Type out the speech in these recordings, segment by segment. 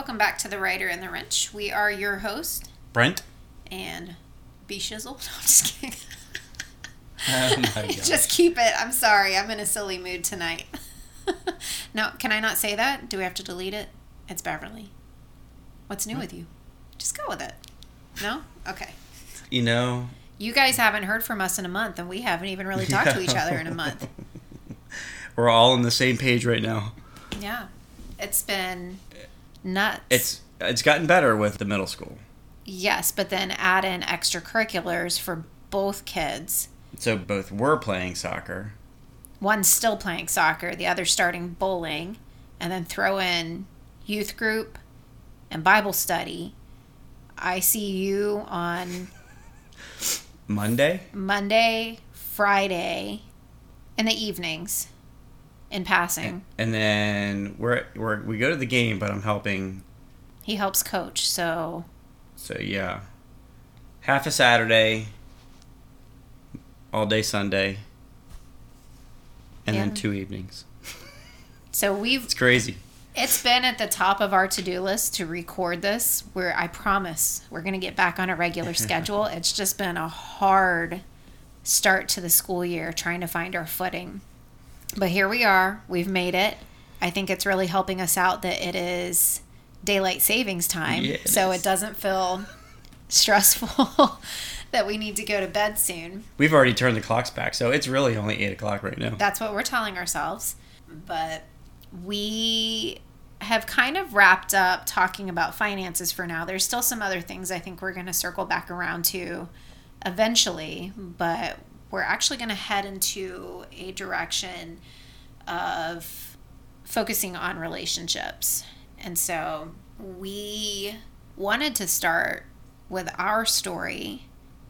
Welcome back to The Writer and the Wrench. We are your host Brent. and B Shizzle. No, I'm just kidding. Oh just keep it. I'm sorry. I'm in a silly mood tonight. no, can I not say that? Do we have to delete it? It's Beverly. What's new with you? Just go with it. No? Okay. you know, You guys haven't heard from us in a month, and we haven't even really talked to each other in a month. we're all on the same page right now. Yeah. It's been eh, nuts. It's it's gotten better with the middle school. Yes, but then add in extracurriculars for both kids. So both were playing soccer. One's still playing soccer, the other starting bowling, and then throw in youth group and Bible study. I see you on Monday? Monday, Friday, in the evenings in passing. And then we're, we're we go to the game, but I'm helping. He helps coach, so So yeah, half a Saturday, all day Sunday, and Yeah. then two evenings. so we've It's crazy. It's been at the top of our to do list to record this. Where I promise we're going to get back on a regular schedule. It's just been a hard start to the school year trying to find our footing. But here we are. We've made it. I think it's really helping us out that it is daylight savings time. So it doesn't feel stressful that we need to go to bed soon. We've already turned the clocks back, so it's really only eight o'clock right now. That's what we're telling ourselves. But we have kind of wrapped up talking about finances for now. There's still some other things I think we're going to circle back around to eventually, but we're actually going to head into a direction of focusing on relationships. And so we wanted to start with our story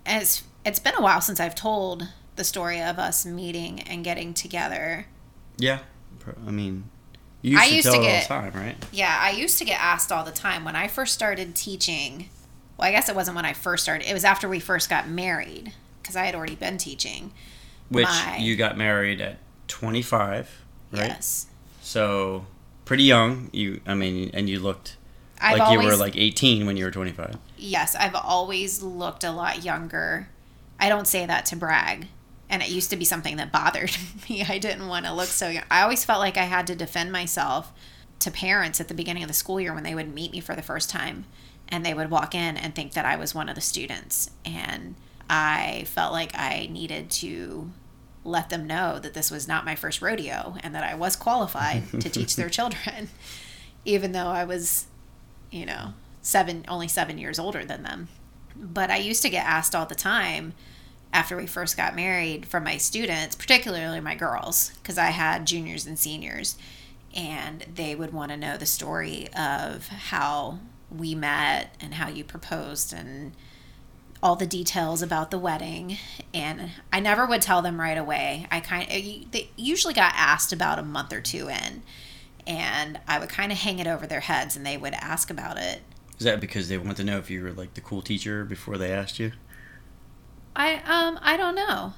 as it's been a while since I've told the story of us meeting and getting together. Yeah, I mean, you used I to used tell to get- all the time, right? Yeah, I used to get asked all the time when I first started teaching. Well, I guess it wasn't when I first started. It was after we first got married because I had already been teaching. Which My- you got married at 25, right? Yes. So pretty young. You, I mean, and you looked I've like always, you were like 18 when you were 25. yes, I've always looked a lot younger. I don't say that to brag. And it used to be something that bothered me. I didn't want to look so young. I always felt like I had to defend myself to parents at the beginning of the school year when they would meet me for the first time and they would walk in and think that I was one of the students. And I felt like I needed to let them know that this was not my first rodeo and that I was qualified to teach their children, even though I was, you know, seven, only seven years older than them. But I used to get asked all the time after we first got married from my students, particularly my girls, because I had juniors and seniors, and they would want to know the story of how we met and how you proposed and all the details about the wedding. And I never would tell them right away. I kind of, they usually got asked about a month or two in, and I would kind of hang it over their heads, and they would ask about it Is that because they want to know if you were like the cool teacher before they asked you? I um I don't know.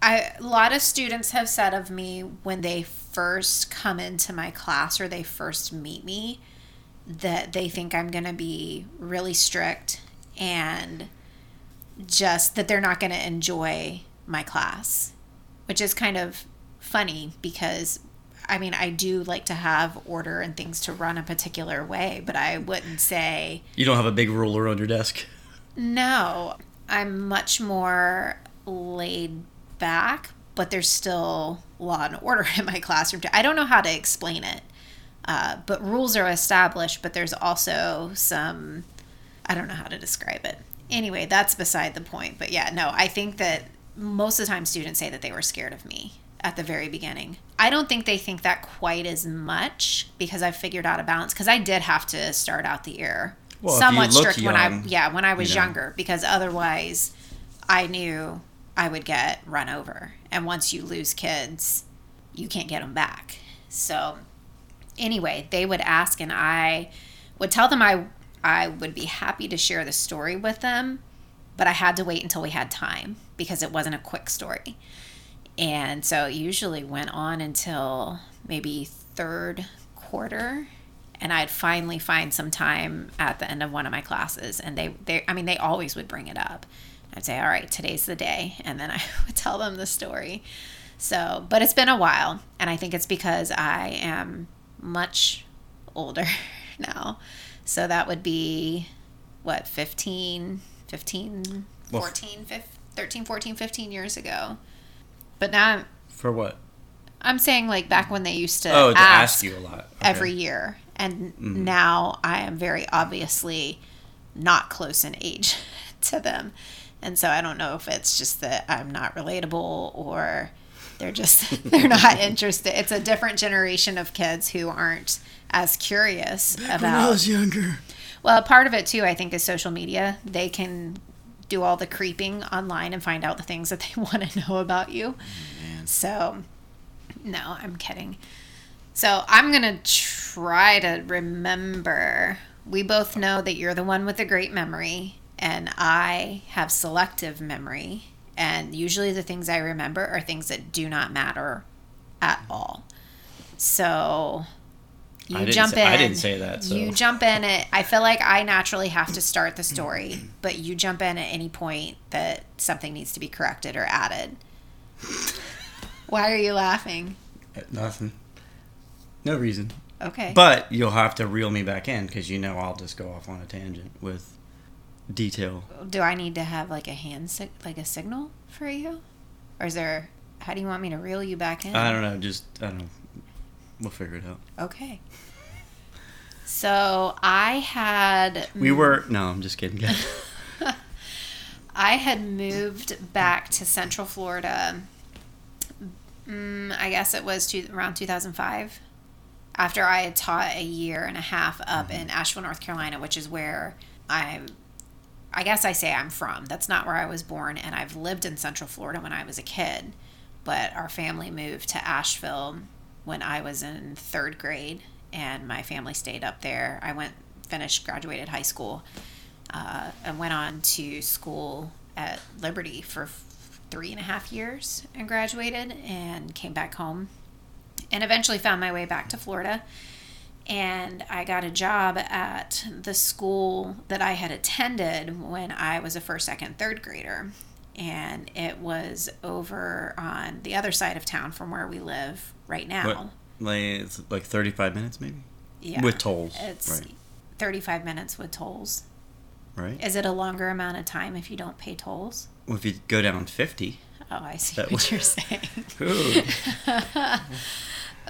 I a lot of students have said of me when they first come into my class or they first meet me that they think I'm going to be really strict and just that they're not going to enjoy my class, which is kind of funny because I mean, I do like to have order and things to run a particular way, but I wouldn't say You don't have a big ruler on your desk. no, I'm much more laid back, but there's still law and order in my classroom. I don't know how to explain it, uh, but rules are established, but there's also some, I don't know how to describe it. Anyway, that's beside the point. But yeah, no, I think that most of the time students say that they were scared of me at the very beginning. I don't think they think that quite as much because I've figured out a balance because I did have to start out the year Well, somewhat strict when I yeah when I was you know. younger because otherwise I knew I would get run over and once you lose kids you can't get them back so anyway they would ask and I would tell them I I would be happy to share the story with them but I had to wait until we had time because it wasn't a quick story and so it usually went on until maybe third quarter and I'd finally find some time at the end of one of my classes and they they I mean they always would bring it up. I'd say, "All right, today's the day." And then I would tell them the story. So, but it's been a while, and I think it's because I am much older now. So that would be what 15 15 Well, 14 15, 13 14 15 years ago. But now I'm, For what? I'm saying like back when they used to Oh, to ask, ask you a lot. Okay. every year. And mm. now I am very obviously not close in age to them. And so I don't know if it's just that I'm not relatable or they're just they're not interested. It's a different generation of kids who aren't as curious about When I was younger. well, part of it too, I think, is social media. They can do all the creeping online and find out the things that they want to know about you. So, no, I'm kidding. So, I'm going to try to remember. We both know that you're the one with the great memory, and I have selective memory. And usually, the things I remember are things that do not matter at all. So, you jump say- in. I didn't say that, so. You jump in it. I feel like I naturally have to start the story, but you jump in at any point that something needs to be corrected or added. Why are you laughing? Uh, Nothing. No reason. Okay. But you'll have to reel me back in because you know I'll just go off on a tangent with detail. do I need to have like a hand sig- like a signal for you, or is there? How do you want me to reel you back in? I don't know. Just I don't know. We'll figure it out. Okay. So I had We were no. I'm just kidding. I had moved back to Central Florida. Mm, I guess it was two, around 2005, after I had taught a year and a half up in Asheville, North Carolina, which is where I'm. I guess I say I'm from. That's not where I was born, and I've lived in Central Florida when I was a kid. But our family moved to Asheville when I was in third grade, and my family stayed up there. I went, finished, graduated high school, uh, and went on to school at Liberty for three and a half years and graduated and came back home and eventually found my way back to Florida. And I got a job at the school that I had attended when I was a first, second, third grader. And it was over on the other side of town from where we live right now. What? Like like 35 minutes maybe Yeah. with tolls. It's right. 35 minutes with tolls. Right. Is it a longer amount of time if you don't pay tolls? Well, if you go down 50. Oh, I see what would- you're saying.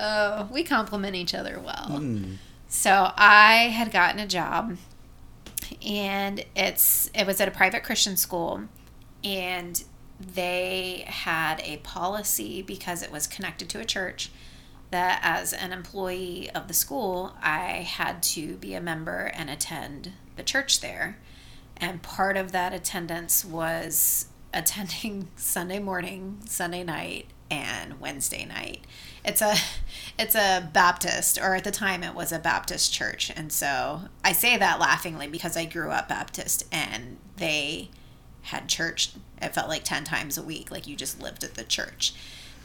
Oh, we complement each other well. Mm. So I had gotten a job, and it's it was at a private Christian school, and they had a policy because it was connected to a church that as an employee of the school, I had to be a member and attend the church there. And part of that attendance was attending Sunday morning, Sunday night, and Wednesday night. It's a it's a Baptist or at the time it was a Baptist church. And so I say that laughingly because I grew up Baptist and they had church it felt like 10 times a week like you just lived at the church.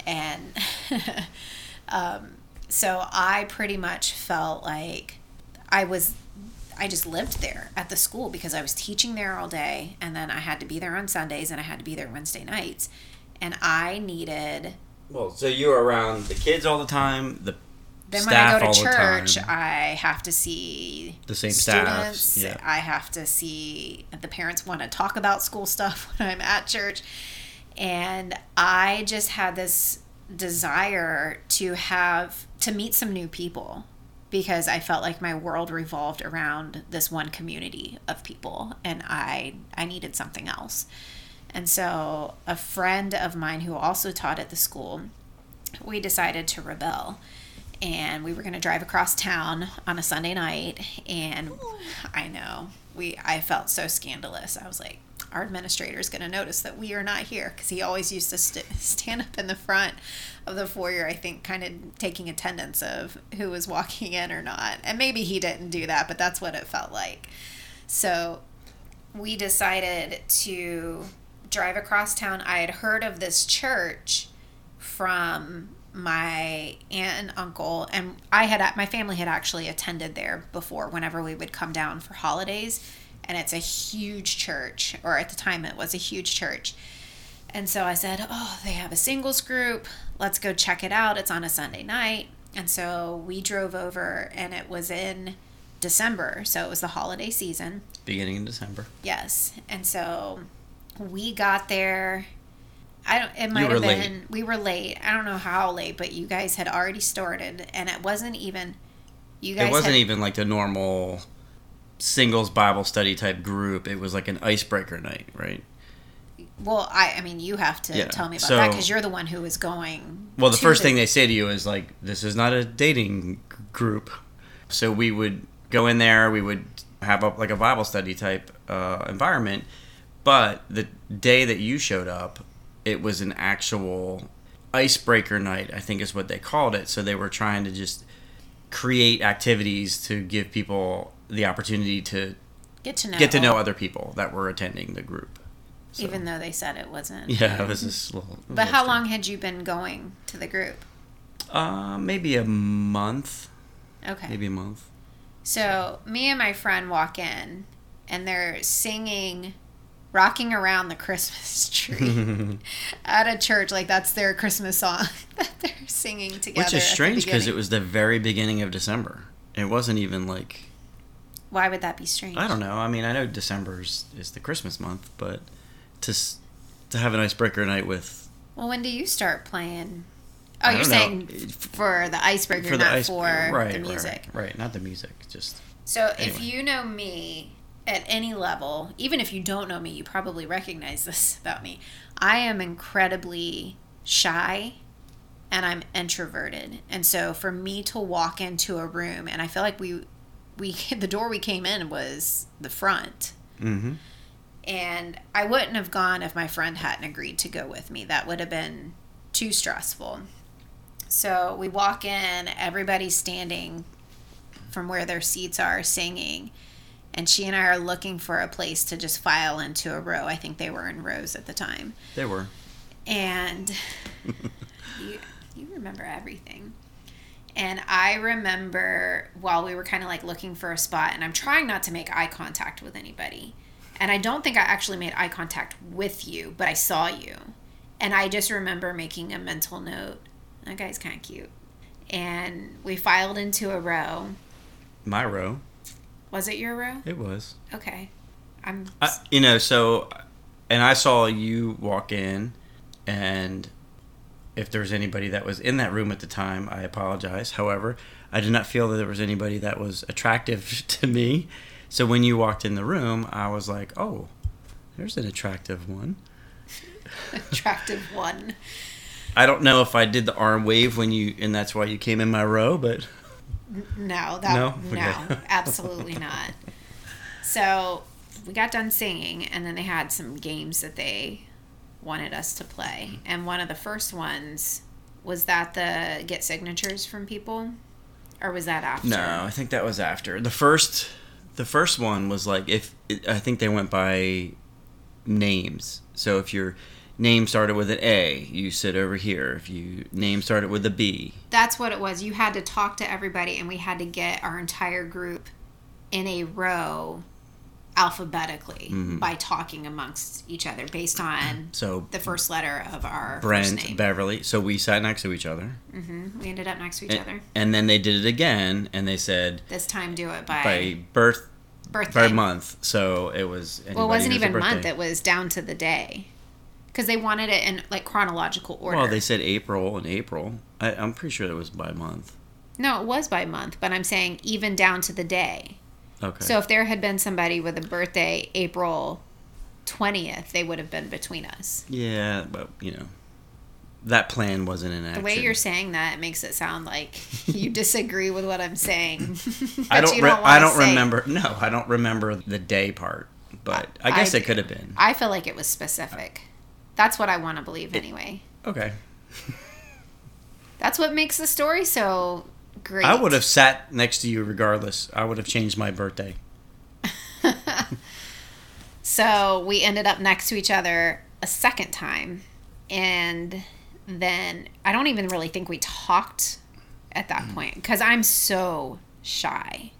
And um, so I pretty much felt like I was I just lived there at the school because I was teaching there all day and then I had to be there on Sundays and I had to be there Wednesday nights. And I needed Well, so you were around the kids all the time, the then when I go to church. I have to see The same students. staffs, yeah. I have to see the parents want to talk about school stuff when I'm at church. And I just had this desire to have to meet some new people because I felt like my world revolved around this one community of people and I I needed something else. And so a friend of mine who also taught at the school, we decided to rebel and we were going to drive across town on a Sunday night and I know we I felt so scandalous. I was like our administrator is going to notice that we are not here because he always used to st- stand up in the front of the foyer I think kind of taking attendance of who was walking in or not. And maybe he didn't do that, but that's what it felt like. So we decided to drive across town. I had heard of this church from my aunt and uncle and I had my family had actually attended there before whenever we would come down for holidays and it's a huge church or at the time it was a huge church. And so I said, "Oh, they have a singles group. Let's go check it out. It's on a Sunday night." And so we drove over and it was in December, so it was the holiday season. Beginning in December. Yes. And so we got there I don't. It might have late. been. We were late. I don't know how late, but you guys had already started, and it wasn't even. You guys. It wasn't had, even like the normal singles Bible study type group. It was like an icebreaker night, right? Well, I. I mean, you have to Yeah, tell me about so- that because you're the one who was going. Well, the first thing they say to you is like, "This is not a dating group." So we would go in there. We would have a, like a Bible study type uh, environment. But the day that you showed up, it was an actual icebreaker night. I think is what they called it. So they were trying to just create activities to give people the opportunity to get to know. get to know other people that were attending the group. So, Even though they said it wasn't. yeah, it was this little. But little how strange. long had you been going to the group? Uh, maybe a month. Okay. Maybe a month. So me and my friend walk in, and they're singing, "Rocking Around the Christmas Tree" at a church. Like that's their Christmas song that they're singing together. Which is strange because it was the very beginning of December. It wasn't even like Why would that be strange? I don't know. I mean, I know December is, is the Christmas month, but to to have an icebreaker night with Well, when do you start playing? Oh, you're don't saying for the icebreaker, for the not ice for right, the music. right, right, not the music, just So if you know me at any level, even if you don't know me, you probably recognize this about me. I am incredibly shy and I'm introverted. And so for me to walk into a room and I feel like we we the door we came in was the front. mm-hmm. And I wouldn't have gone if my friend hadn't agreed to go with me. That would have been too stressful. So we walk in, everybody's standing from where their seats are singing. And she and I are looking for a place to just file into a row. I think they were in rows at the time. They were. And you, you remember everything. And I remember while we were kind of like looking for a spot, and I'm trying not to make eye contact with anybody. And I don't think I actually made eye contact with you, but I saw you. And I just remember making a mental note. That guy's kind of cute. And we filed into a row. My row. Was it your row? It was. Okay. I'm. I, you know, so, and I saw you walk in, and if there was anybody that was in that room at the time, I apologize. However, I did not feel that there was anybody that was attractive to me. So when you walked in the room, I was like, oh, there's an attractive one. attractive one. I don't know if I did the arm wave when you, and that's why you came in my row, but No, that No? no, Okay. absolutely not. So we got done singing, and then they had some games that they wanted us to play. And one of the first ones was that the get signatures from people, or was that after? no, I think that was after the first. The first one was like if I think they went by names. So if your name started with an A, you sit over here. If you name started with a B, That's what it was. You had to talk to everybody, and we had to get our entire group in a row alphabetically Mhm. by talking amongst each other based on so the first letter of our first Brent, name. Beverly. So we sat next to each other, hmm We ended up next to each and, other. and then they did it again, and they said This time, do it by, by birth birthday. by month. So it was. Well, it wasn't even month; it was down to the day, because they wanted it in like chronological order. Well, they said April and April. I, I'm pretty sure it was by month. no, it was by month, but I'm saying even down to the day. Okay. So if there had been somebody with a birthday April twentieth, they would have been between us. yeah, but you know, that plan wasn't in action. The way you're saying that it makes it sound like you disagree with what I'm saying. I don't. you Re- I don't say- remember. No, I don't remember the day part. But I, I guess it could have been. I feel like it was specific. That's what I want to believe anyway. Okay. That's what makes the story so great. I would have sat next to you regardless. I would have changed my birthday. So we ended up next to each other a second time. And then I don't even really think we talked at that Mm. point because I'm so shy.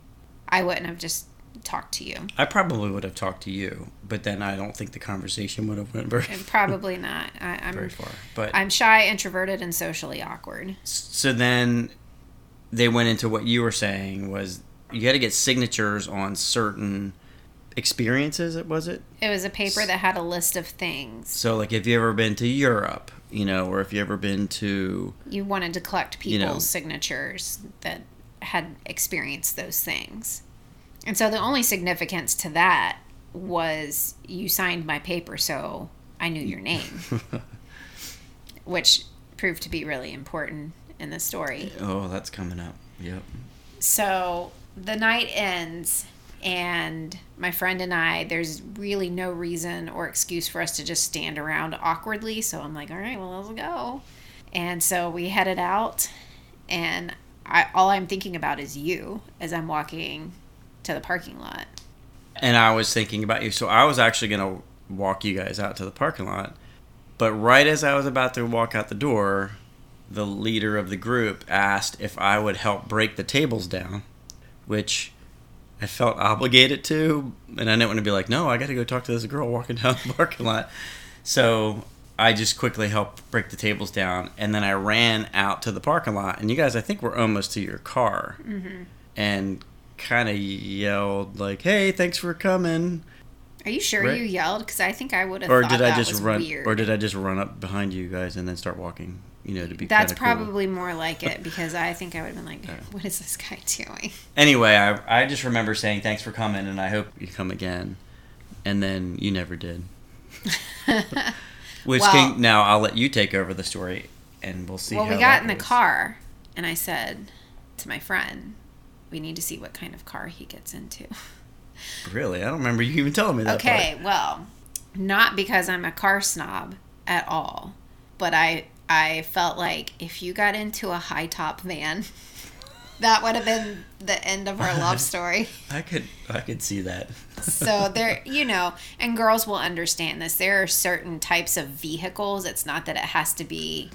I wouldn't have just talked to you. I probably would have talked to you, but then I don't think the conversation would have went very, probably not. I, very I'm far. But I'm shy, introverted, and socially awkward. so then they went into what you were saying was you had to get signatures on certain experiences. It Was it? It was a paper that had a list of things So like, if you ever been to Europe, you know, or if you ever been to you wanted to collect people's You know. signatures that had experienced those things. And so the only significance to that was you signed my paper, so I knew your name, which proved to be really important in the story. oh, that's coming up. Yep. So the night ends, and my friend and I, there's really no reason or excuse for us to just stand around awkwardly. So I'm like, all right, well, let's go. And so we headed out, and I, all I'm thinking about is you as I'm walking to the parking lot. And I was thinking about you. So I was actually going to walk you guys out to the parking lot. But right as I was about to walk out the door, the leader of the group asked if I would help break the tables down, which I felt obligated to. And I didn't want to be like, no, I got to go talk to this girl walking down the parking lot. So I just quickly helped break the tables down. And then I ran out to the parking lot. And you guys, I think, we're almost to your car. Mm-hmm. And kind of yelled, like, hey, thanks for coming. Are you sure Right. you yelled? Because I think I would have. or thought did I just run? Weird. Or did I just run up behind you guys and then start walking? You know, to be That's kinda cool. probably more like it because I think I would have been like, "What is this guy doing?" Anyway, I I just remember saying thanks for coming, and I hope you come again. And then you never did. Which Well- can, now I'll let you take over the story, and we'll see. well, we got in the car, and I said to my friend, "We need to see what kind of car he gets into." Really, I don't remember you even telling me that. okay, well, not because I'm a car snob at all, but I I felt like if you got into a high top van, that would have been the end of our love story. I could I could see that. so there you know and girls will understand this there are certain types of vehicles it's not that it has to be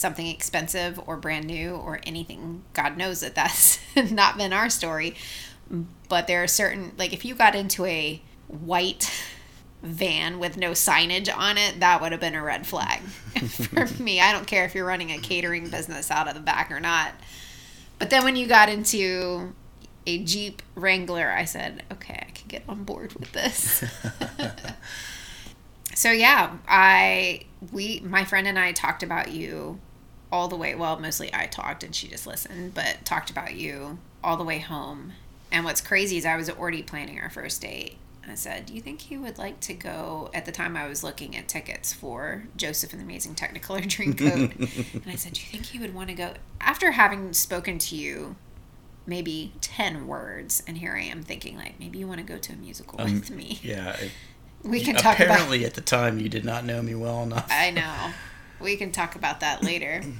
something expensive or brand new or anything god knows that that's not been our story. But there are certain like if you got into a white van with no signage on it that would have been a red flag for me. I don't care if you're running a catering business out of the back or not. But then when you got into a Jeep Wrangler, I said, okay, I can get on board with this. so yeah, I we my friend and I talked about you all the way. Well, mostly I talked and she just listened, but talked about you all the way home. And what's crazy is I was already planning our first date. I said, "Do you think he would like to go?" At the time, I was looking at tickets for Joseph and the Amazing Technicolor Dreamcoat, and I said, "Do you think he would want to go?" After having spoken to you maybe 10 words and here i am thinking like maybe you want to go to a musical Um, with me Yeah. I- we can talk about apparently, at the time, you did not know me well enough. i know we can talk about that later.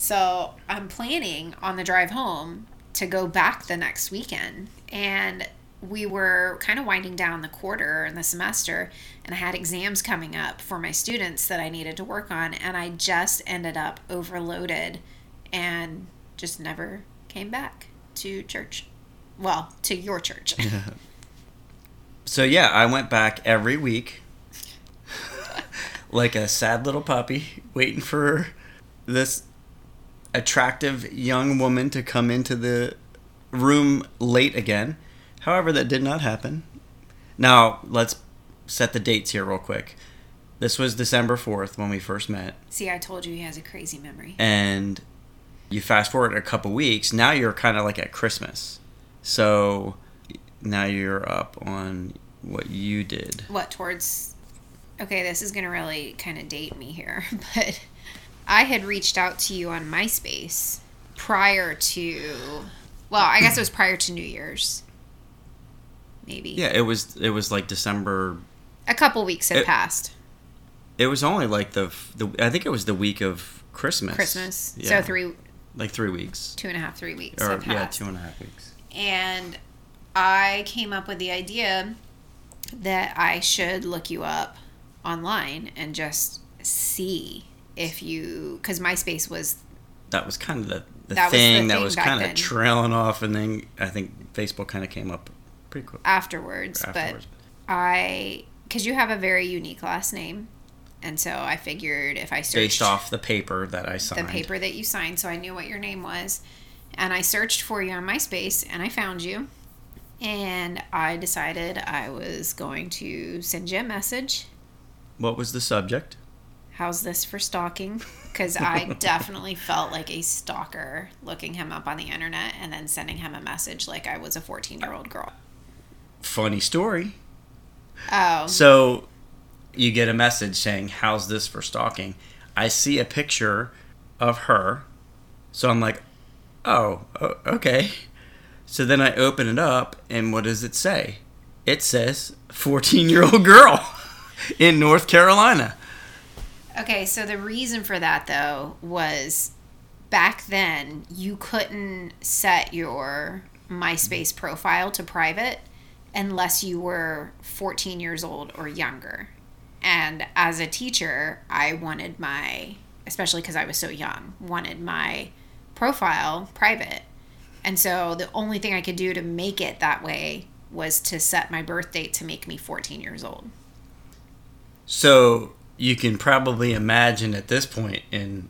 So i'm planning on the drive home to go back the next weekend. And we were kind of winding down the quarter and the semester and i had exams coming up for my students that i needed to work on and i just ended up overloaded and just never came back to church. Well to your church. So yeah, I went back every week, like a sad little puppy, waiting for this attractive young woman to come into the room late again. However, that did not happen. Now let's set the dates here real quick. This was December fourth when we first met, See, I told you he has a crazy memory. and you fast forward a couple weeks. Now you're kind of like at Christmas, so now you're up on what you did. What, towards. Okay, this is going to really kind of date me here, but I had reached out to you on MySpace prior to. Well, I guess it was prior to New Year's. Maybe. Yeah, it was it was like December. A couple weeks had It- passed. It was only like the the I think it was the week of Christmas. Christmas. Yeah, So three, like three weeks two and a half, three weeks or yeah, two and a half weeks. and I came up with the idea that I should look you up online and just see if you because MySpace was That was kind of the, the That was the thing that thing was kind of trailing off, and then I think Facebook kind of came up pretty quick afterwards, afterwards. but I because you have a very unique last name, and so I figured if I searched Based off the paper that I signed, the paper that you signed, so I knew what your name was. And I searched for you on MySpace and I found you. And I decided I was going to send you a message. What was the subject? How's this for stalking? Because I definitely felt like a stalker looking him up on the internet and then sending him a message like I was a 14 year old girl. Funny story. Oh, So you get a message saying, How's this for stalking? I see a picture of her. So I'm like, Oh, okay. So then I open it up, and what does it say? It says 14 year old girl in North Carolina. Okay, so the reason for that though was back then you couldn't set your MySpace profile to private unless you were 14 years old or younger. And as a teacher, I wanted my, especially because I was so young, wanted my profile private. And so the only thing I could do to make it that way was to set my birth date to make me 14 years old. So you can probably imagine at this point, and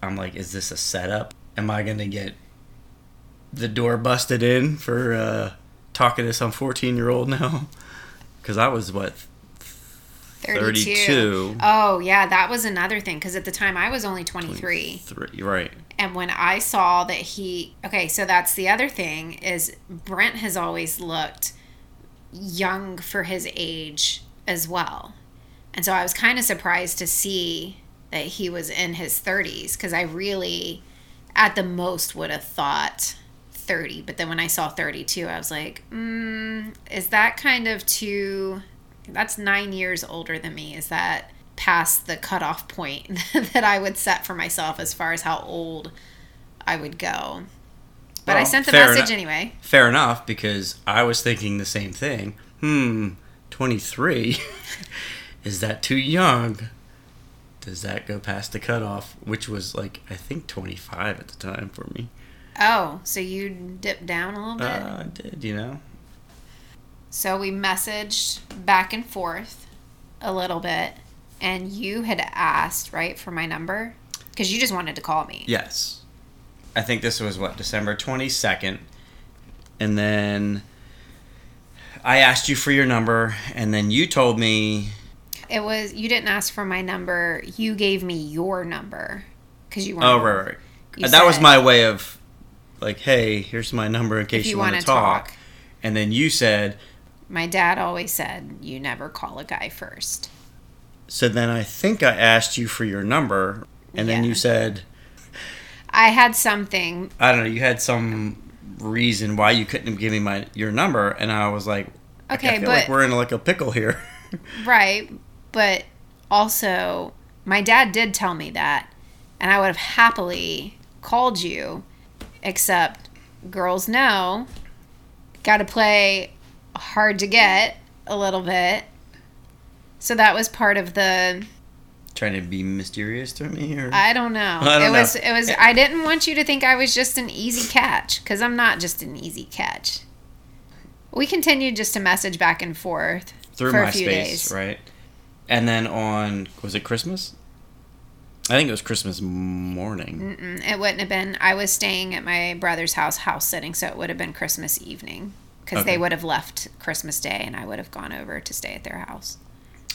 I'm like, is this a setup? Am I going to get the door busted in for uh, talking to some 14 year old now? Because I was, what, 32. 32. Oh, yeah, that was another thing because at the time I was only 23. three? Right. And when I saw that he, okay, so that's the other thing is Brent has always looked young for his age as well. And so I was kind of surprised to see that he was in his 30s because I really, at the most, would have thought 30. But then when I saw 32, I was like, mm, is that kind of too, that's nine years older than me. Is that past the cutoff point that I would set for myself as far as how old I would go? But I sent the message anyway. Fair enough, because I was thinking the same thing. Hmm, 23? is that too young? Does that go past the cutoff? Which was like, I think 25 at the time for me. Oh, so you dipped down a little bit? Uh, I did, you know? So we messaged back and forth a little bit, and you had asked, right, for my number? Because you just wanted to call me. Yes. I think this was what, December 22nd. And then I asked you for your number, and then you told me, It was, you didn't ask for my number, you gave me your number. Because you oh, wanted oh, right, right. You that was my way of, like, hey, here's my number in case you, you want wanna talk. talk. And then you said, My dad always said, you never call a guy first. so then I think I asked you for your number, and then you said, I had something, I don't know, you had some reason why you couldn't give me my your number, and I was like, Okay, I feel but- like we're in like a pickle here. right, but also, my dad did tell me that, and I would have happily called you, except girls know, got to play hard to get a little bit. So that was part of the Trying to be mysterious to me, or I don't know. I don't it know. was it was I didn't want you to think I was just an easy catch cuz I'm not just an easy catch. We continued just to message back and forth through for MySpace, a few days. right? And then on was it Christmas? I think it was Christmas morning. Mm, It wouldn't have been. I was staying at my brother's house, house sitting, so it would have been Christmas evening because Okay. they would have left Christmas Day, and I would have gone over to stay at their house.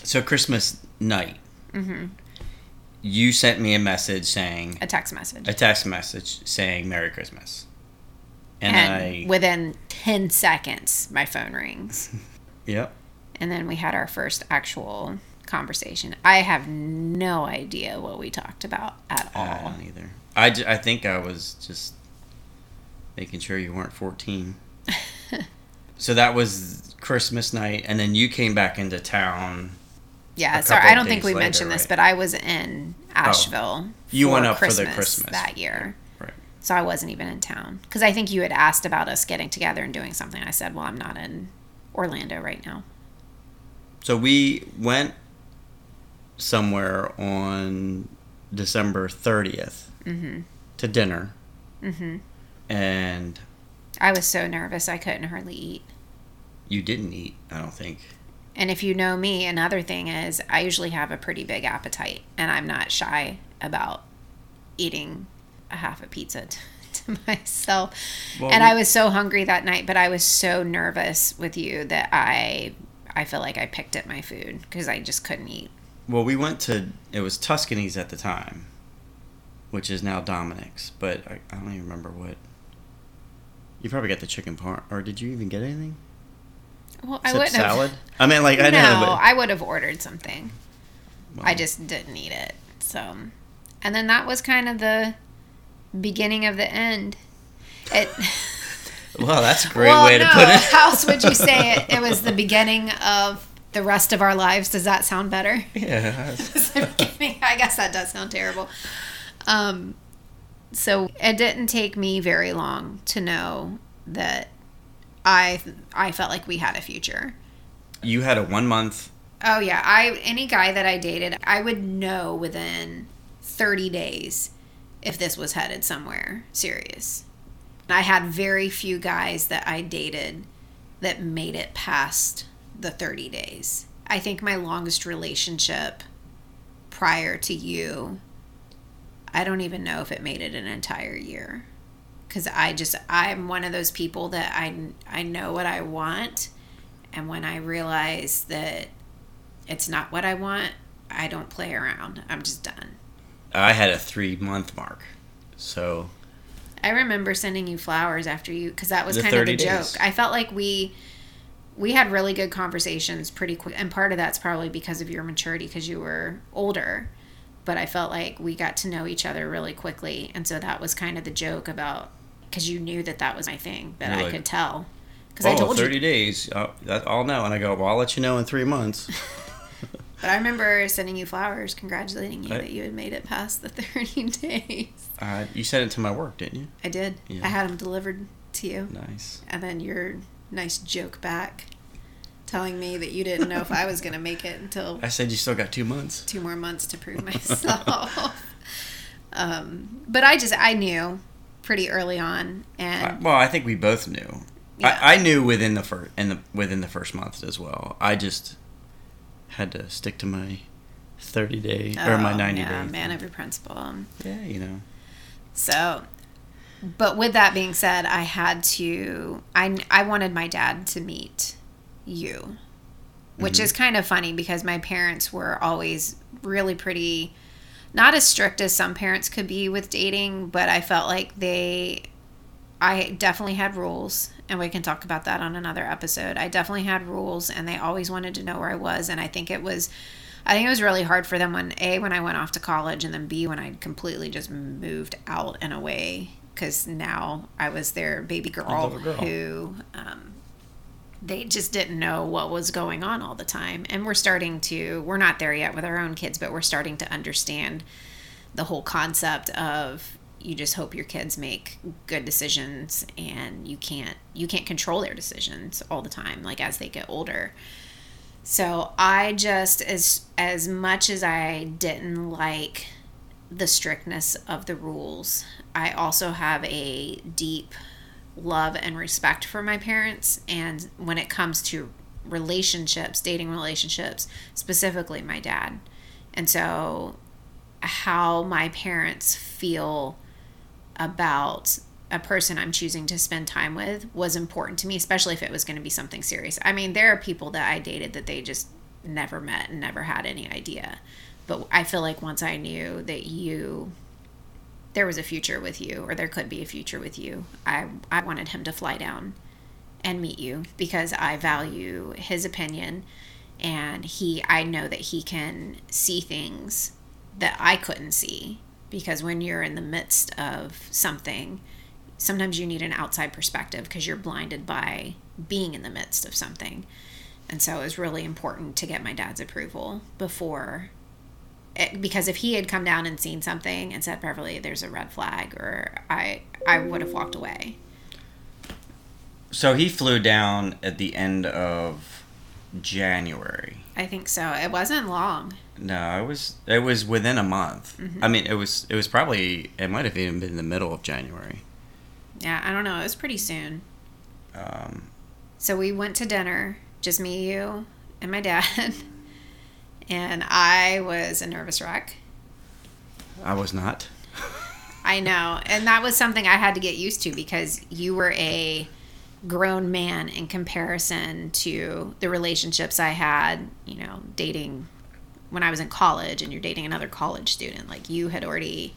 So Christmas night, hmm you sent me a message saying A text message, a text message saying Merry Christmas, and, and I within ten seconds, my phone rings, yep. and then we had our first actual conversation. I have no idea what we talked about at I all. don't either. I, I think I was just making sure you weren't 14. so that was Christmas night, and then you came back into town. Yeah, sorry, I don't think we mentioned later, this, right? but I was in oh. Asheville. You went up for the Christmas. that year. Right. So I wasn't even in town because I think you had asked about us getting together and doing something. I said, "Well, I'm not in Orlando right now." So we went somewhere on December 30th Mm-hmm. to dinner, Mm-hmm. and I was so nervous I couldn't hardly eat. you didn't eat. I don't think. And if you know me, another thing is I usually have a pretty big appetite, and I'm not shy about eating a half a pizza t- to myself. Well, and I was so hungry that night, but I was so nervous with you that I I feel like I picked at my food because I just couldn't eat. Well, we went to it was Tuscany's at the time, which is now Dominic's, but I, I don't even remember what. You probably got the chicken part, or did you even get anything? Well, I wouldn't salad. have. I mean, like I no, know, but I would have ordered something. I just didn't eat it. So, and then that was kind of the beginning of the end. It. Well, that's a great well, way to no, put it. how else would you say it? It was the beginning of the rest of our lives. Does that sound better? yeah. It's the beginning. I guess that does sound terrible. Um, so it didn't take me very long to know that I I felt like we had a future. You had a one month. Oh yeah, I any guy that I dated, I would know within 30 days if this was headed somewhere serious. I had very few guys that I dated that made it past the 30 days. I think my longest relationship prior to you I don't even know if it made it an entire year cuz I just I'm one of those people that I I know what I want and when I realize that it's not what I want, I don't play around. I'm just done. I had a three month mark, so I remember sending you flowers after you because that was kind of the 30 joke. I felt like we we had really good conversations pretty quick, and part of that's probably because of your maturity because you were older. But I felt like we got to know each other really quickly, and so that was kind of the joke about because you knew that that was my thing that You're I like, could tell because oh, I told 30 you. days. Uh, I'll know, and I go. Well, I'll let you know in three months. But I remember sending you flowers, congratulating you I- that you had made it past the 30 days. uh, you sent it to my work, didn't you? I did. Yeah. I had them delivered to you. Nice. And then your nice joke back telling me that you didn't know if I was going to make it until I said you still got two months. two more months to prove myself. um, but I just, I knew pretty early on. I, And well, I think we both knew. Yeah. I, I knew within the first in the within the first month as well. I just had to stick to my thirty day or my ninety yeah, day. man of your principle. Yeah, you know. So, but with that being said, I had to. I I wanted my dad to meet you, which Mhm. is kind of funny because my parents were always really pretty, not as strict as some parents could be with dating, but I felt like they. I definitely had rules, and we can talk about that on another episode. I definitely had rules, and they always wanted to know where I was, and I think it was. I think it was really hard for them when A when I went off to college and then B when I completely just moved out and away because now I was their baby girl, girl. who um, they just didn't know what was going on all the time and we're starting to we're not there yet with our own kids but we're starting to understand the whole concept of you just hope your kids make good decisions and you can't you can't control their decisions all the time like as they get older so I just as as much as I didn't like the strictness of the rules, I also have a deep love and respect for my parents and when it comes to relationships, dating relationships, specifically my dad. And so how my parents feel about a person I'm choosing to spend time with was important to me, especially if it was going to be something serious. I mean, there are people that I dated that they just never met and never had any idea. But I feel like once I knew that you there was a future with you or there could be a future with you, I I wanted him to fly down and meet you because I value his opinion and he I know that he can see things that I couldn't see because when you're in the midst of something sometimes you need an outside perspective because you're blinded by being in the midst of something. And so it was really important to get my dad's approval before because if he had come down and seen something and said Beverly there's a red flag or I I would have walked away. So he flew down at the end of January. I think so. It wasn't long. No, it was it was within a month. I mean, it was it was probably it might have even been the middle of January. Yeah, I don't know. It was pretty soon. Um, So we went to dinner, just me, you, and my dad. And I was a nervous wreck. I was not. I know. And that was something I had to get used to because you were a grown man in comparison to the relationships I had, you know, dating when I was in college and you're dating another college student. Like you had already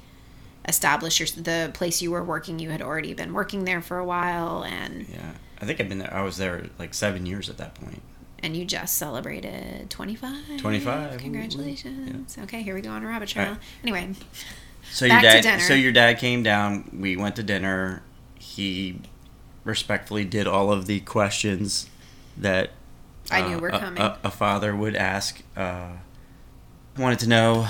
established your, the place you were working, you had already been working there for a while and Yeah, I think I've been there. I was there like seven years at that point. And you just celebrated 25. 25. Ooh, Congratulations. Okay, here we go on a rabbit trail. Anyway, So your dad. So your dad came down. We went to dinner. He respectfully did all of the questions that I knew uh, were coming. A, a father would ask. Uh, wanted to know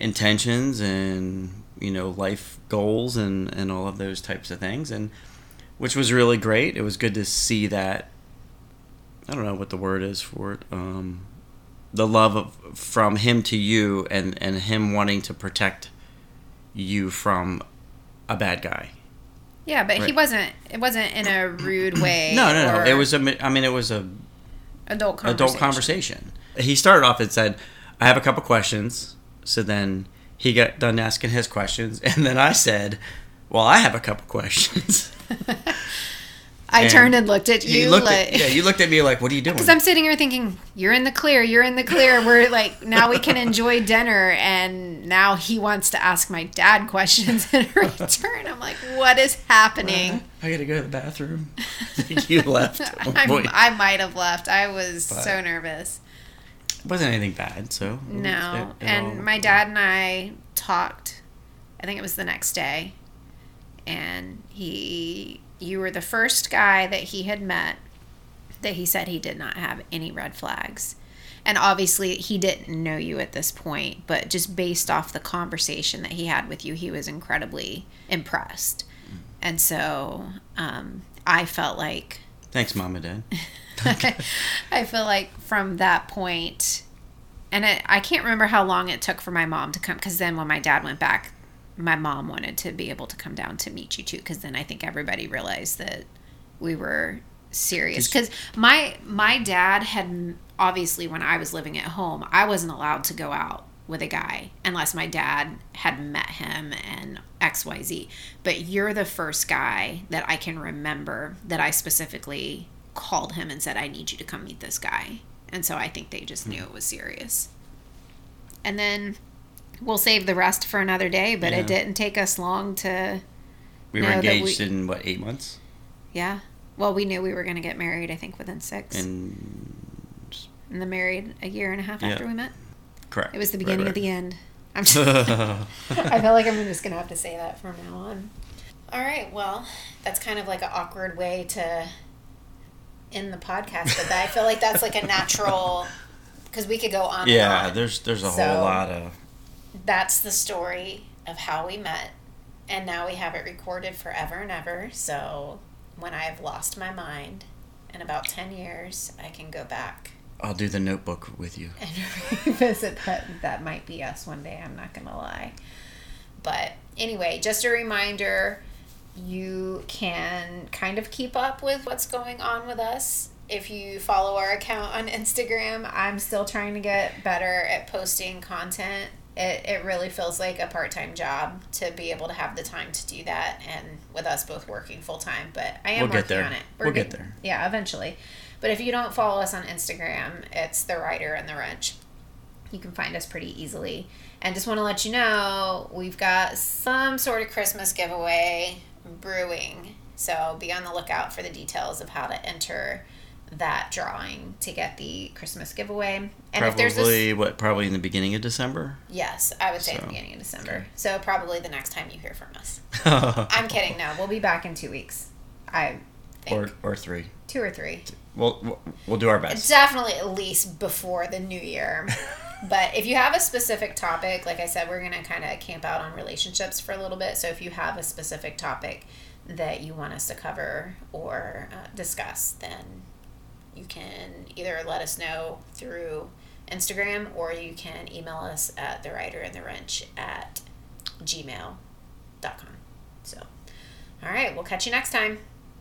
intentions and you know life goals and and all of those types of things, and which was really great. It was good to see that. I don't know what the word is for it. Um, the love of from him to you, and and him wanting to protect you from a bad guy. yeah, but he wasn't, it wasn't in a rude way. No, no, no. It was a. I mean, it was a adult conversation. adult conversation. He started off and said, "I have a couple questions." So then he got done asking his questions, and then I said, "Well, I have a couple questions." I And turned and looked at you, you looked like, at, yeah, you looked at me like, "What are you doing?" Because I'm sitting here thinking, you're in the clear, you're in the clear. We're like, now we can enjoy dinner. And now he wants to ask my dad questions in return. I'm like, what is happening? I gotta go to the bathroom. you left. Oh. I might have left. I was so nervous. It wasn't anything bad, so No. it- it and all- my dad and I talked, I think it was the next day. And he, you were the first guy that he had met that he said he did not have any red flags. And obviously, he didn't know you at this point, but just based off the conversation that he had with you, he was incredibly impressed. And so um, I felt like Thanks, mom and dad. I feel like from that point, and I can't remember how long it took for my mom to come. Because then when my dad went back, my mom wanted to be able to come down to meet you too. Because then I think everybody realized that we were serious. Because my my dad had obviously when I was living at home, I wasn't allowed to go out with a guy unless my dad had met him and XYZ. But you're the first guy that I can remember that I specifically called him and said, I need you to come meet this guy. And so I think they just knew hmm. it was serious. And then we'll save the rest for another day, but Yeah. it didn't take us long to, We were that we- engaged in what eight months, yeah. Well, we knew we were going to get married, I think, within six. and and then married a year and a half Yeah. after we met. correct. It was the beginning Right, of the end. I'm just, I feel like I'm just gonna have to say that from now on. All right. Well, that's kind of like an awkward way to end the podcast, but I feel like that's like a natural because we could go on. yeah, and on. there's there's a So- whole lot of that's the story of how we met, and now we have it recorded forever and ever. So when I have lost my mind in about ten years, I can go back I'll do the notebook with you. and revisit that. That might be us one day. I'm not gonna lie. But anyway, just a reminder: you can kind of keep up with what's going on with us if you follow our account on Instagram. I'm still trying to get better at posting content. It, it really feels like a part time job to be able to have the time to do that, and with us both working full time. But I am We'll working there. on it. We'll get there. Yeah, eventually. But if you don't follow us on Instagram, it's the Rider and the Wrench. You can find us pretty easily. And just want to let you know, we've got some sort of Christmas giveaway brewing. So be on the lookout for the details of how to enter that drawing to get the Christmas giveaway. And if there's probably this, what? Probably in the beginning of December. yes, I would say at the beginning of December. So probably the next time you hear from us. I'm kidding. No, we'll be back in two weeks. I think or or three. two or three. We'll we'll- we'll do our best. Definitely at least before the new year. but if you have a specific topic, like I said, we're going to kind of camp out on relationships for a little bit. So if you have a specific topic that you want us to cover or uh, discuss, then you can either let us know through Instagram or you can email us at the rider and the wrench at gmail.com. So, all right, we'll catch you next time.